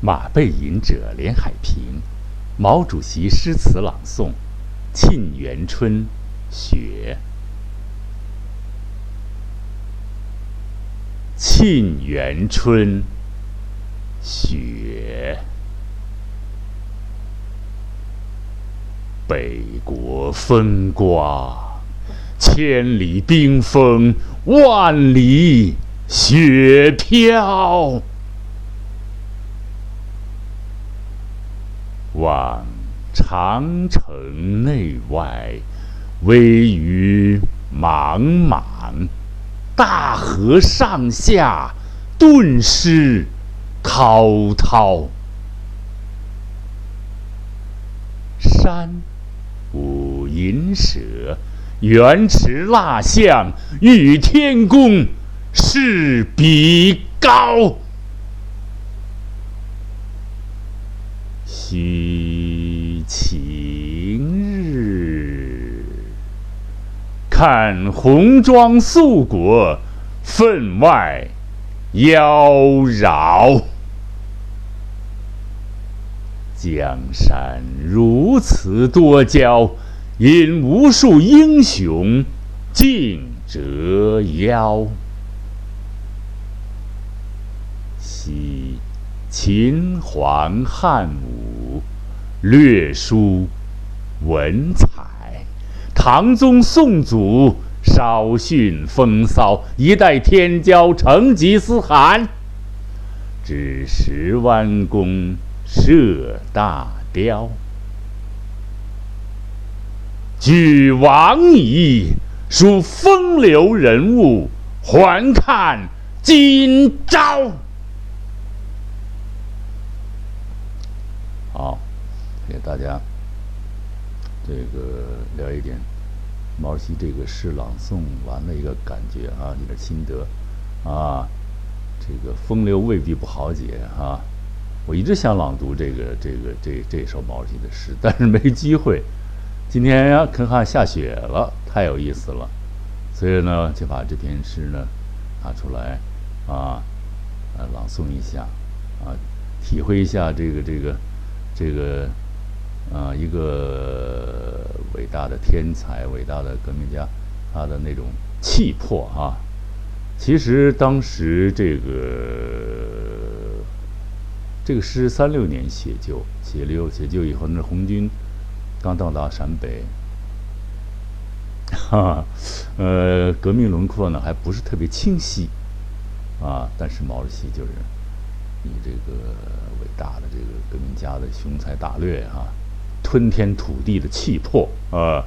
马背吟者连海平，毛主席诗词朗诵，《沁园春·雪》。《沁园春·雪》，北国风刮，千里冰封，万里雪飘。望长城内外，微雨茫茫。大河上下，顿失滔滔。山舞银蛇，原驰蜡象，欲与天公试比高。须晴日，看红装素裹，分外妖娆。江山如此多娇，引无数英雄竞折腰。惜秦皇汉武，略输文采；唐宗宋祖，稍逊风骚。一代天骄成吉思汗，只识弯弓射大雕。俱往矣，数风流人物，还看今朝。给大家这个聊一点毛主席这个诗朗诵完的一个感觉啊，你的心得啊。这个风流未必不好解啊。我一直想朗读这个这个这这首毛主席的诗，但是没机会。今天呀，看看下雪了，太有意思了，所以呢，就把这篇诗呢拿出来啊，呃，朗诵一下啊，体会一下这个这个。这个啊，一个伟大的天才、伟大的革命家，他的那种气魄啊。其实当时这个这个诗三六年写就，写六写就以后，那红军刚到达陕北，哈，呃，革命轮廓呢还不是特别清晰啊。但是毛主席就是以这个。伟大的这个革命家的雄才大略啊，吞天吐地的气魄啊，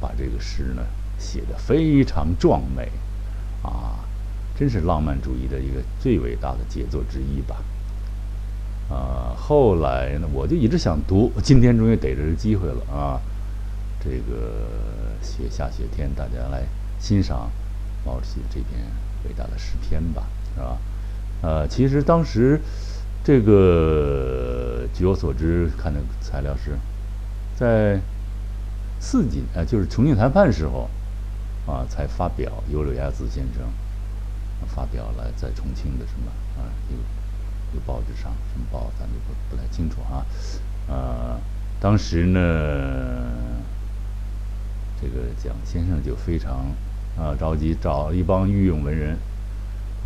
把这个诗呢写得非常壮美啊，真是浪漫主义的一个最伟大的杰作之一吧。啊，后来呢，我就一直想读，今天终于逮着这机会了啊。这个雪下雪天，大家来欣赏毛主席这篇伟大的诗篇吧，是吧？呃，其实当时。这个据我所知，看的材料是，在四锦啊，就是重庆谈判时候啊，才发表。尤柳亚子先生发表了在重庆的什么啊，有有报纸上，什么报咱就不不太清楚啊。呃，当时呢，这个蒋先生就非常啊着急，找一帮御用文人，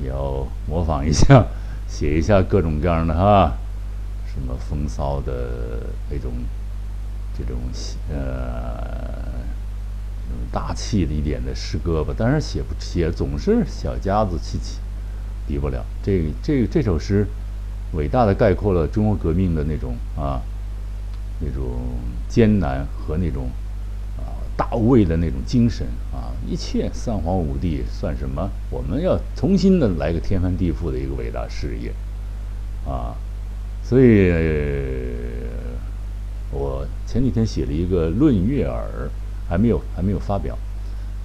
也要模仿一下。写一下各种各样的哈，什么风骚的那种，这种呃，大气的一点的诗歌吧。但是写不写总是小家子气气，比不了。这这这首诗，伟大的概括了中国革命的那种啊，那种艰难和那种啊大无畏的那种精神啊，一切三皇五帝算什么？我们要重新的来个天翻地覆的一个伟大事业。啊，所以前几天写了一个《论悦耳》，还没有还没有发表。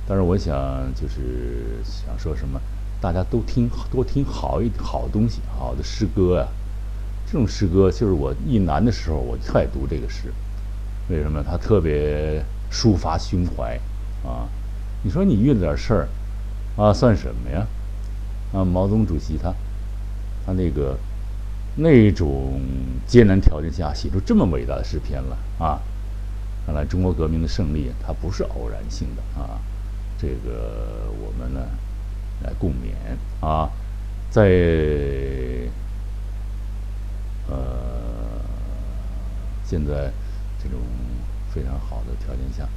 但是我想就是想说什么，大家都听多听好一好东西，好的诗歌啊。这种诗歌就是我一难的时候，我就爱读这个诗。为什么？它特别抒发胸怀啊。你说你遇了点事儿啊，算什么呀？啊，毛泽东主席他他那个。那种艰难条件下写出这么伟大的诗篇了啊！看来中国革命的胜利它不是偶然性的啊！这个我们呢来共勉啊，在呃现在这种非常好的条件下，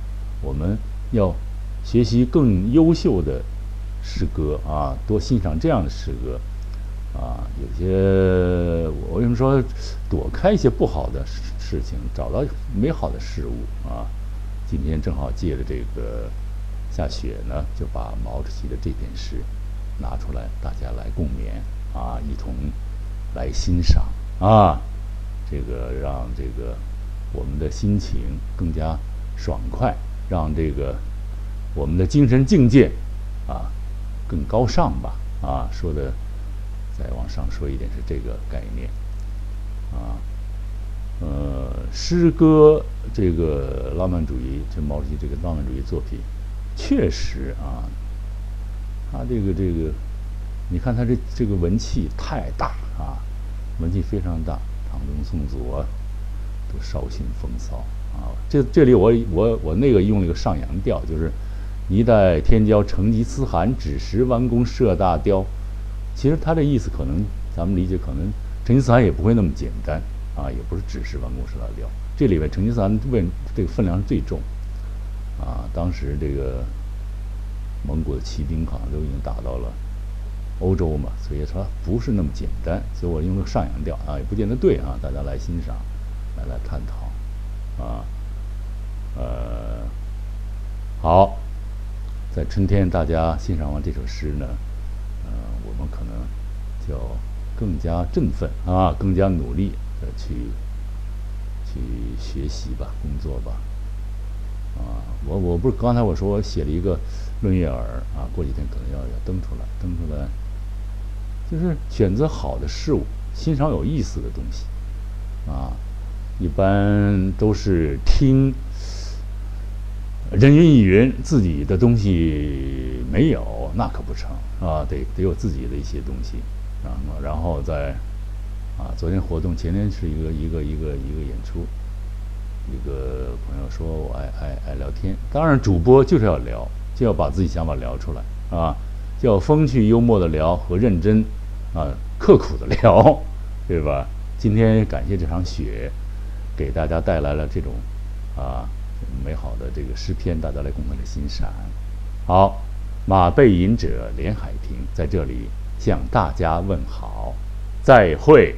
我们要学习更优秀的诗歌啊，多欣赏这样的诗歌。啊，有些我为什么说躲开一些不好的事事情，找到美好的事物啊？今天正好借着这个下雪呢，就把毛主席的这篇诗拿出来，大家来共勉啊，一同来欣赏啊，这个让这个我们的心情更加爽快，让这个我们的精神境界啊更高尚吧啊，说的。再往上说一点是这个概念，啊，呃，诗歌这个浪漫主义，就毛主席这个浪漫主义作品，确实啊，他这个这个，你看他这这个文气太大啊，文气非常大，唐宗宋祖啊，都绍兴风骚啊。这这里我我我那个用了一个上扬调，就是一代天骄成吉思汗，只识弯弓射大雕。其实他这意思可能，咱们理解可能成吉思汗也不会那么简单啊，也不是只是弯弓射大雕。这里边成吉思汗问这个分量是最重啊。当时这个蒙古的骑兵好像都已经打到了欧洲嘛，所以说不是那么简单。所以我用个上扬调啊，也不见得对啊，大家来欣赏，来来探讨啊。呃，好，在春天大家欣赏完这首诗呢。可能就更加振奋啊，更加努力的去去学习吧，工作吧。啊，我我不是刚才我说我写了一个《论月耳》啊，过几天可能要要登出来，登出来，就是选择好的事物，欣赏有意思的东西啊。一般都是听人云亦云，自己的东西没有，那可不成。啊，得得有自己的一些东西，然后然后再啊，昨天活动，前天是一个一个一个一个演出，一个朋友说我爱爱爱聊天，当然主播就是要聊，就要把自己想法聊出来啊，就要风趣幽默的聊和认真啊刻苦的聊，对吧？今天感谢这场雪，给大家带来了这种啊美好的这个诗篇，大家来共同的欣赏，好。马背吟者连海平在这里向大家问好，再会。